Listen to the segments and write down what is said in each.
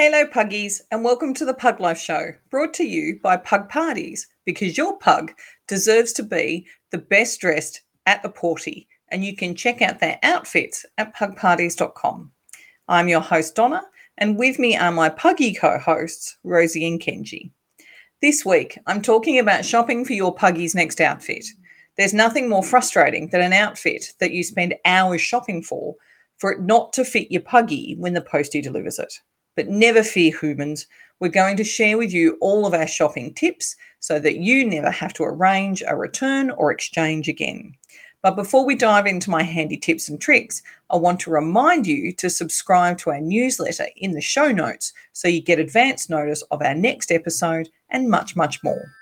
Hello, puggies, and welcome to the Pug Life Show, brought to you by Pug Parties, because your pug deserves to be the best dressed at the porty, and you can check out their outfits at pugparties.com. I'm your host, Donna, and with me are my puggy co hosts, Rosie and Kenji. This week, I'm talking about shopping for your puggy's next outfit. There's nothing more frustrating than an outfit that you spend hours shopping for, for it not to fit your puggy when the postie delivers it. But never fear, humans. We're going to share with you all of our shopping tips so that you never have to arrange a return or exchange again. But before we dive into my handy tips and tricks, I want to remind you to subscribe to our newsletter in the show notes so you get advance notice of our next episode and much, much more.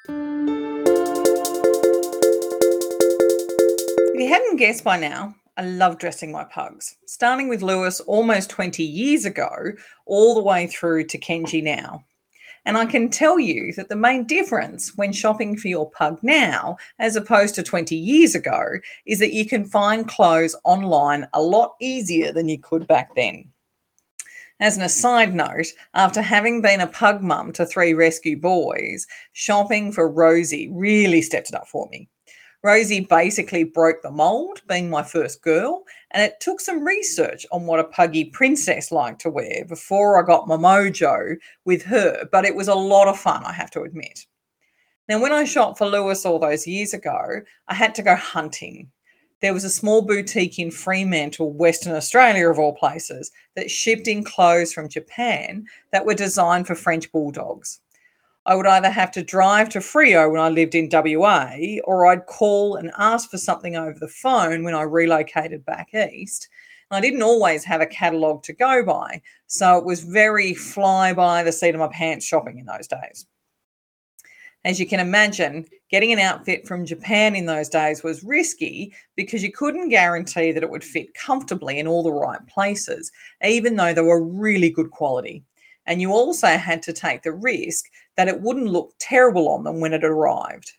If you hadn't guessed by now, I love dressing my pugs, starting with Lewis almost 20 years ago, all the way through to Kenji now. And I can tell you that the main difference when shopping for your pug now, as opposed to 20 years ago, is that you can find clothes online a lot easier than you could back then. As an aside note, after having been a pug mum to three rescue boys, shopping for Rosie really stepped it up for me. Rosie basically broke the mold, being my first girl, and it took some research on what a puggy princess liked to wear before I got my mojo with her, but it was a lot of fun, I have to admit. Now, when I shot for Lewis all those years ago, I had to go hunting. There was a small boutique in Fremantle, Western Australia, of all places, that shipped in clothes from Japan that were designed for French bulldogs. I would either have to drive to Freo when I lived in WA, or I'd call and ask for something over the phone when I relocated back east. I didn't always have a catalogue to go by, so it was very fly by the seat of my pants shopping in those days. As you can imagine, getting an outfit from Japan in those days was risky because you couldn't guarantee that it would fit comfortably in all the right places, even though they were really good quality. And you also had to take the risk that it wouldn't look terrible on them when it arrived.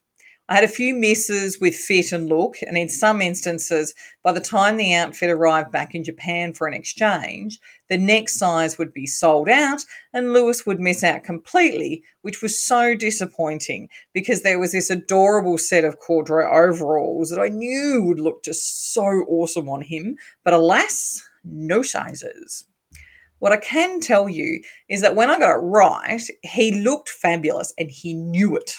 I had a few misses with fit and look, and in some instances, by the time the outfit arrived back in Japan for an exchange, the next size would be sold out and Lewis would miss out completely, which was so disappointing because there was this adorable set of corduroy overalls that I knew would look just so awesome on him, but alas, no sizes. What I can tell you is that when I got it right, he looked fabulous and he knew it.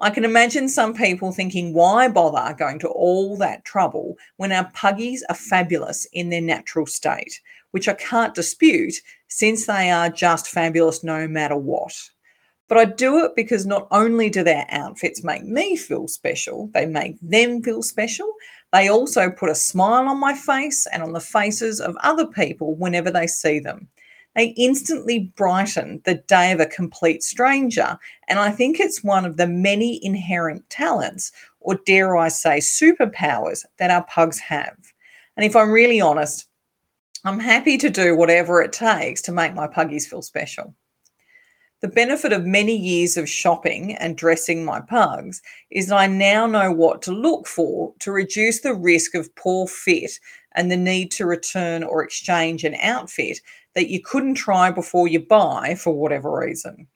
I can imagine some people thinking, why bother going to all that trouble when our puggies are fabulous in their natural state, which I can't dispute since they are just fabulous no matter what. But I do it because not only do their outfits make me feel special, they make them feel special, they also put a smile on my face and on the faces of other people whenever they see them. They instantly brighten the day of a complete stranger. And I think it's one of the many inherent talents, or dare I say, superpowers that our pugs have. And if I'm really honest, I'm happy to do whatever it takes to make my puggies feel special. The benefit of many years of shopping and dressing my pugs is that I now know what to look for to reduce the risk of poor fit and the need to return or exchange an outfit that you couldn't try before you buy for whatever reason.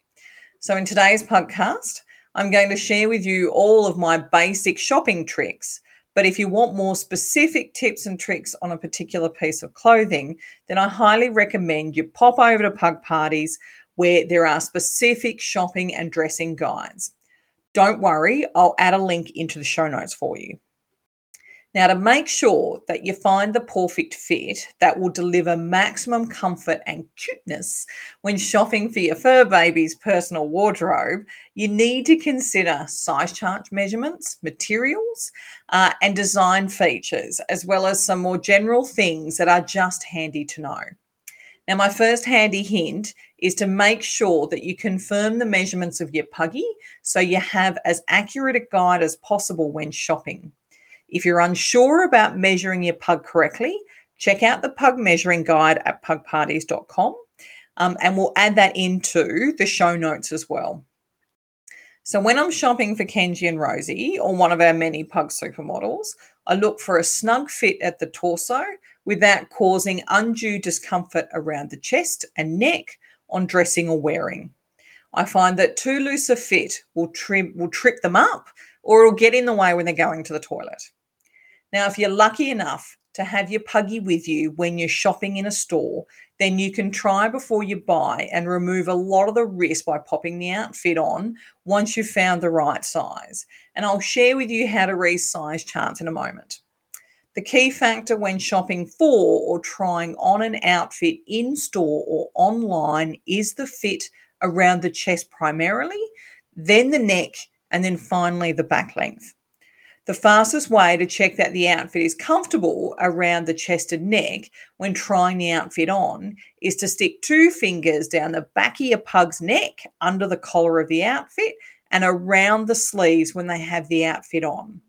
So, in today's podcast, I'm going to share with you all of my basic shopping tricks. But if you want more specific tips and tricks on a particular piece of clothing, then I highly recommend you pop over to Pug Parties where there are specific shopping and dressing guides. Don't worry, I'll add a link into the show notes for you. Now, to make sure that you find the perfect fit that will deliver maximum comfort and cuteness when shopping for your fur baby's personal wardrobe, you need to consider size chart measurements, materials, uh, and design features, as well as some more general things that are just handy to know. Now, my first handy hint is to make sure that you confirm the measurements of your puggy so you have as accurate a guide as possible when shopping. If you're unsure about measuring your pug correctly, check out the pug measuring guide at pugparties.com um, and we'll add that into the show notes as well. So, when I'm shopping for Kenji and Rosie or one of our many pug supermodels, I look for a snug fit at the torso without causing undue discomfort around the chest and neck on dressing or wearing. I find that too loose a fit will, trim, will trip them up or it'll get in the way when they're going to the toilet. Now, if you're lucky enough to have your puggy with you when you're shopping in a store, then you can try before you buy and remove a lot of the risk by popping the outfit on once you've found the right size. And I'll share with you how to resize charts in a moment. The key factor when shopping for or trying on an outfit in store or online is the fit around the chest primarily, then the neck, and then finally the back length. The fastest way to check that the outfit is comfortable around the chest and neck when trying the outfit on is to stick two fingers down the back of your pug's neck under the collar of the outfit and around the sleeves when they have the outfit on.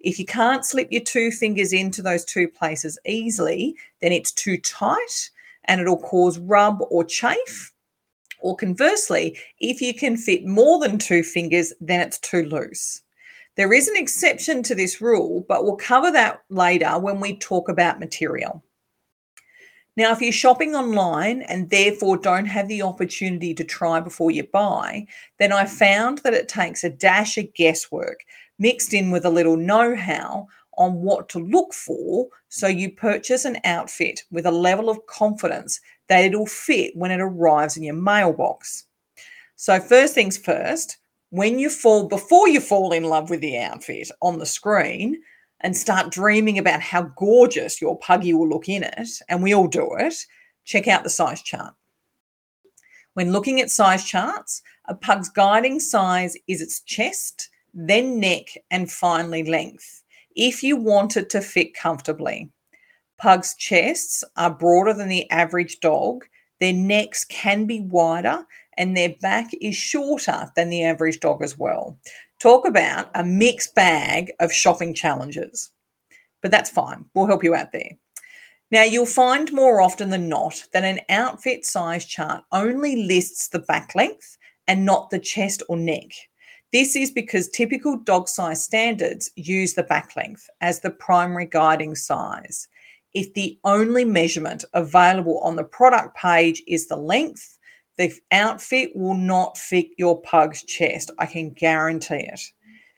If you can't slip your two fingers into those two places easily, then it's too tight and it'll cause rub or chafe. Or conversely, if you can fit more than two fingers, then it's too loose. There is an exception to this rule, but we'll cover that later when we talk about material. Now, if you're shopping online and therefore don't have the opportunity to try before you buy, then I found that it takes a dash of guesswork mixed in with a little know how on what to look for so you purchase an outfit with a level of confidence that it'll fit when it arrives in your mailbox. So, first things first, when you fall, before you fall in love with the outfit on the screen and start dreaming about how gorgeous your puggy will look in it, and we all do it, check out the size chart. When looking at size charts, a pug's guiding size is its chest, then neck, and finally length, if you want it to fit comfortably. Pugs' chests are broader than the average dog. Their necks can be wider and their back is shorter than the average dog as well. Talk about a mixed bag of shopping challenges. But that's fine. We'll help you out there. Now, you'll find more often than not that an outfit size chart only lists the back length and not the chest or neck. This is because typical dog size standards use the back length as the primary guiding size if the only measurement available on the product page is the length, the outfit will not fit your pug's chest. I can guarantee it.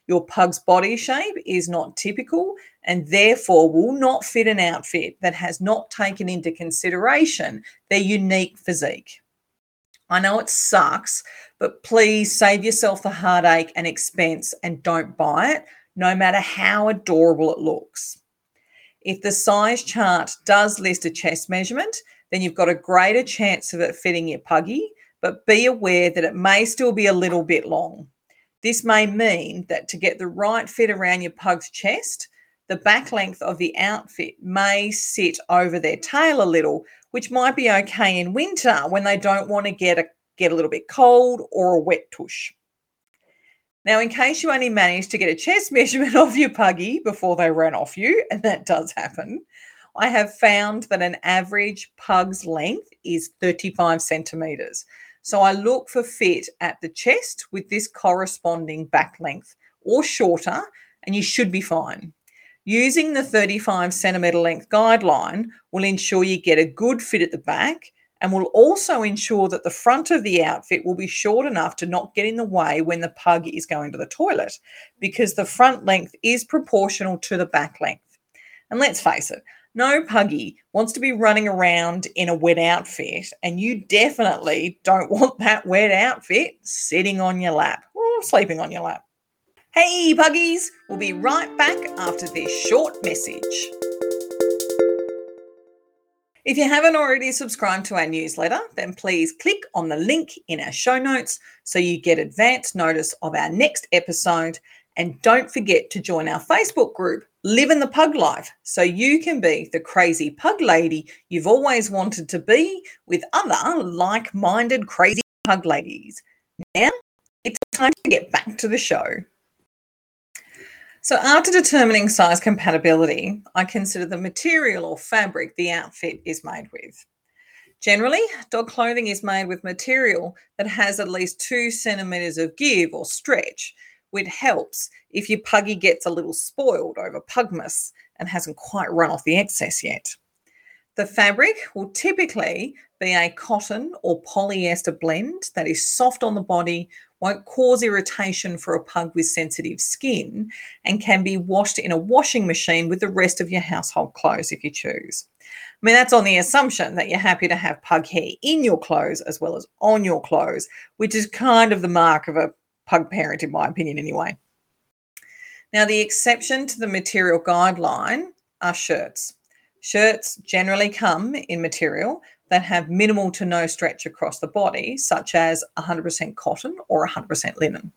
Your pug's body shape is not typical and therefore will not fit an outfit that has not taken into consideration their unique physique. I know it sucks, but please save yourself the heartache and expense and don't buy it, no matter how adorable it looks. If the size chart does list a chest measurement, then you've got a greater chance of it fitting your puggy, but be aware that it may still be a little bit long. This may mean that to get the right fit around your pug's chest, the back length of the outfit may sit over their tail a little, which might be okay in winter when they don't want to get a get a little bit cold or a wet tush. Now, in case you only managed to get a chest measurement of your puggy before they ran off you, and that does happen, I have found that an average pug's length is 35 centimeters. So I look for fit at the chest with this corresponding back length or shorter, and you should be fine. Using the 35 centimeter length guideline will ensure you get a good fit at the back and will also ensure that the front of the outfit will be short enough to not get in the way when the pug is going to the toilet because the front length is proportional to the back length. And let's face it, no puggy wants to be running around in a wet outfit, and you definitely don't want that wet outfit sitting on your lap or sleeping on your lap. Hey, puggies, we'll be right back after this short message. If you haven't already subscribed to our newsletter, then please click on the link in our show notes so you get advance notice of our next episode. And don't forget to join our Facebook group, Living the Pug Life, so you can be the crazy pug lady you've always wanted to be with other like minded crazy pug ladies. Now it's time to get back to the show. So, after determining size compatibility, I consider the material or fabric the outfit is made with. Generally, dog clothing is made with material that has at least two centimeters of give or stretch, which helps if your puggy gets a little spoiled over pugmas and hasn't quite run off the excess yet. The fabric will typically be a cotton or polyester blend that is soft on the body, won't cause irritation for a pug with sensitive skin, and can be washed in a washing machine with the rest of your household clothes if you choose. I mean, that's on the assumption that you're happy to have pug hair in your clothes as well as on your clothes, which is kind of the mark of a pug parent, in my opinion, anyway. Now, the exception to the material guideline are shirts. Shirts generally come in material that have minimal to no stretch across the body, such as 100% cotton or 100% linen.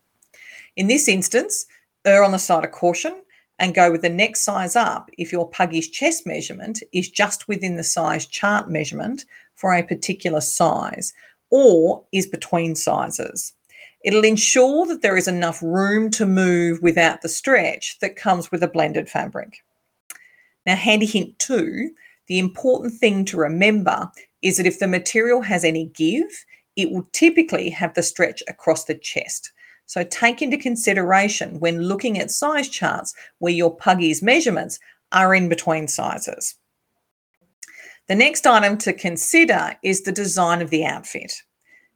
In this instance, err on the side of caution and go with the next size up if your puggy's chest measurement is just within the size chart measurement for a particular size or is between sizes. It'll ensure that there is enough room to move without the stretch that comes with a blended fabric. Now, handy hint two the important thing to remember is that if the material has any give, it will typically have the stretch across the chest. So take into consideration when looking at size charts where your puggy's measurements are in between sizes. The next item to consider is the design of the outfit.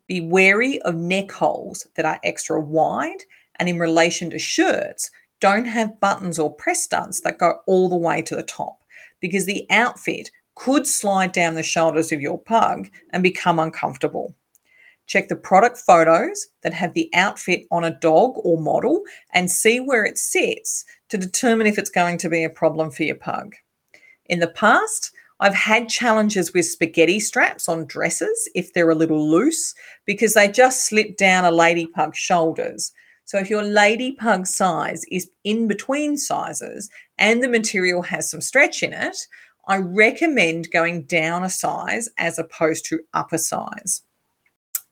Be wary of neck holes that are extra wide and in relation to shirts, don't have buttons or press studs that go all the way to the top because the outfit could slide down the shoulders of your pug and become uncomfortable. Check the product photos that have the outfit on a dog or model and see where it sits to determine if it's going to be a problem for your pug. In the past, I've had challenges with spaghetti straps on dresses if they're a little loose because they just slip down a lady pug's shoulders. So if your lady pug size is in between sizes and the material has some stretch in it, I recommend going down a size as opposed to up a size.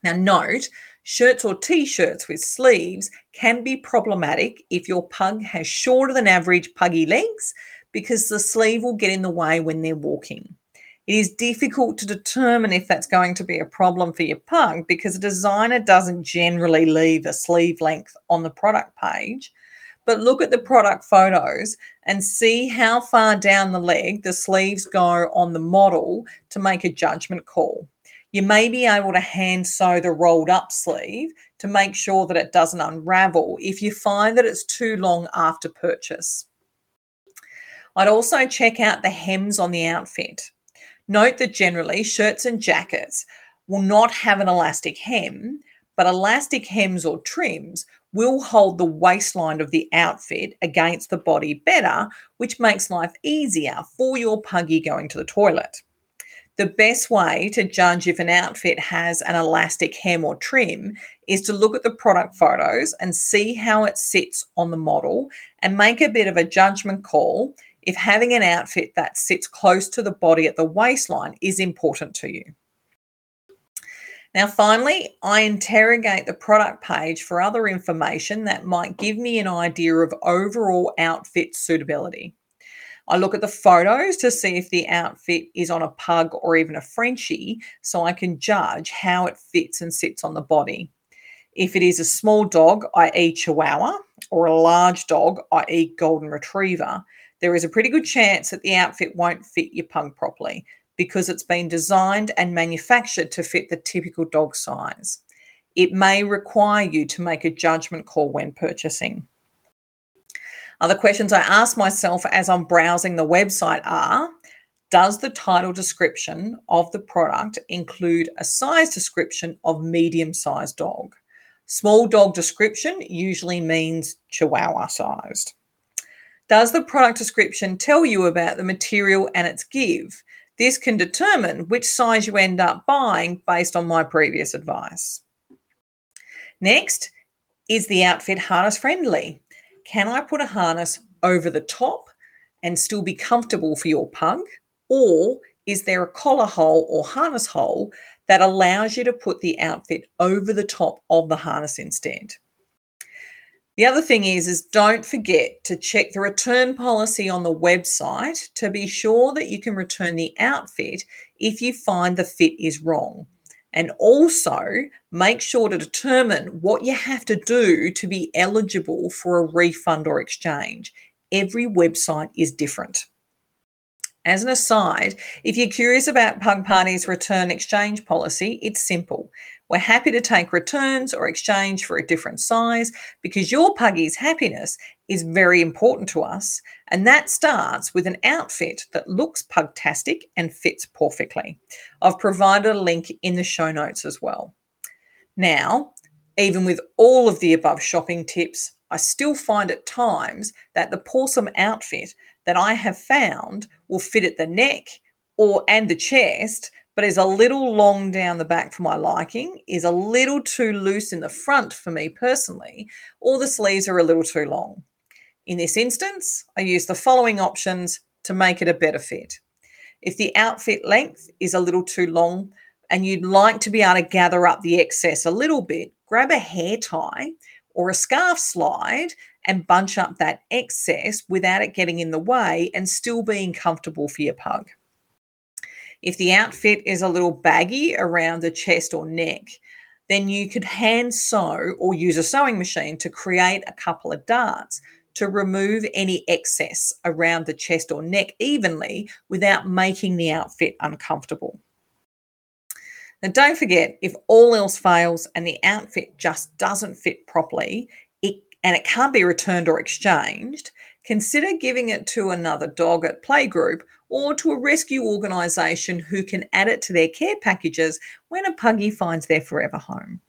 Now, note shirts or t shirts with sleeves can be problematic if your pug has shorter than average puggy legs because the sleeve will get in the way when they're walking. It is difficult to determine if that's going to be a problem for your pug because a designer doesn't generally leave a sleeve length on the product page. But look at the product photos and see how far down the leg the sleeves go on the model to make a judgment call. You may be able to hand sew the rolled up sleeve to make sure that it doesn't unravel if you find that it's too long after purchase. I'd also check out the hems on the outfit. Note that generally shirts and jackets will not have an elastic hem, but elastic hems or trims will hold the waistline of the outfit against the body better, which makes life easier for your puggy going to the toilet. The best way to judge if an outfit has an elastic hem or trim is to look at the product photos and see how it sits on the model and make a bit of a judgment call if having an outfit that sits close to the body at the waistline is important to you. Now, finally, I interrogate the product page for other information that might give me an idea of overall outfit suitability. I look at the photos to see if the outfit is on a pug or even a Frenchie so I can judge how it fits and sits on the body. If it is a small dog, i.e., Chihuahua, or a large dog, i.e., Golden Retriever, there is a pretty good chance that the outfit won't fit your pug properly because it's been designed and manufactured to fit the typical dog size. It may require you to make a judgment call when purchasing. Other questions I ask myself as I'm browsing the website are Does the title description of the product include a size description of medium sized dog? Small dog description usually means chihuahua sized. Does the product description tell you about the material and its give? This can determine which size you end up buying based on my previous advice. Next, is the outfit harness friendly? can I put a harness over the top and still be comfortable for your pug? Or is there a collar hole or harness hole that allows you to put the outfit over the top of the harness instead? The other thing is is don't forget to check the return policy on the website to be sure that you can return the outfit if you find the fit is wrong. And also make sure to determine what you have to do to be eligible for a refund or exchange. Every website is different. As an aside, if you're curious about Pug Parties' return exchange policy, it's simple. We're happy to take returns or exchange for a different size because your puggy's happiness is very important to us. And that starts with an outfit that looks pugtastic and fits perfectly. I've provided a link in the show notes as well. Now, even with all of the above shopping tips, I still find at times that the Pawsome outfit that I have found will fit at the neck or and the chest, but is a little long down the back for my liking, is a little too loose in the front for me personally, or the sleeves are a little too long. In this instance, I use the following options to make it a better fit. If the outfit length is a little too long and you'd like to be able to gather up the excess a little bit, grab a hair tie or a scarf slide and bunch up that excess without it getting in the way and still being comfortable for your pug. If the outfit is a little baggy around the chest or neck, then you could hand sew or use a sewing machine to create a couple of darts to remove any excess around the chest or neck evenly without making the outfit uncomfortable. Now, don't forget if all else fails and the outfit just doesn't fit properly, and it can't be returned or exchanged, consider giving it to another dog at playgroup or to a rescue organisation who can add it to their care packages when a puggy finds their forever home.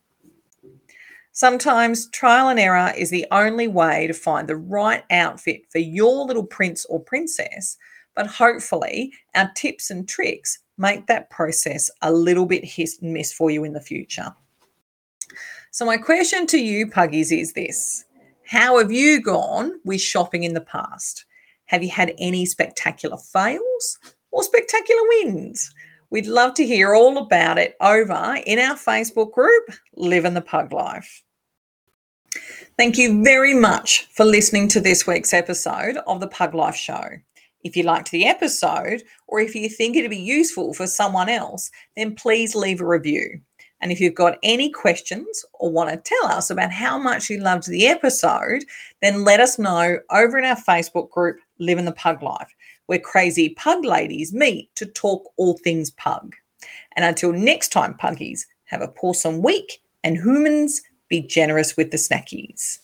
Sometimes trial and error is the only way to find the right outfit for your little prince or princess, but hopefully our tips and tricks make that process a little bit hit and miss for you in the future. So, my question to you, puggies, is this how have you gone with shopping in the past? Have you had any spectacular fails or spectacular wins? We'd love to hear all about it over in our Facebook group, Living the Pug Life. Thank you very much for listening to this week's episode of the Pug Life Show. If you liked the episode or if you think it'd be useful for someone else, then please leave a review. And if you've got any questions or want to tell us about how much you loved the episode, then let us know over in our Facebook group, Living the Pug Life, where crazy pug ladies meet to talk all things pug. And until next time, puggies, have a pawsome week and humans, be generous with the snackies.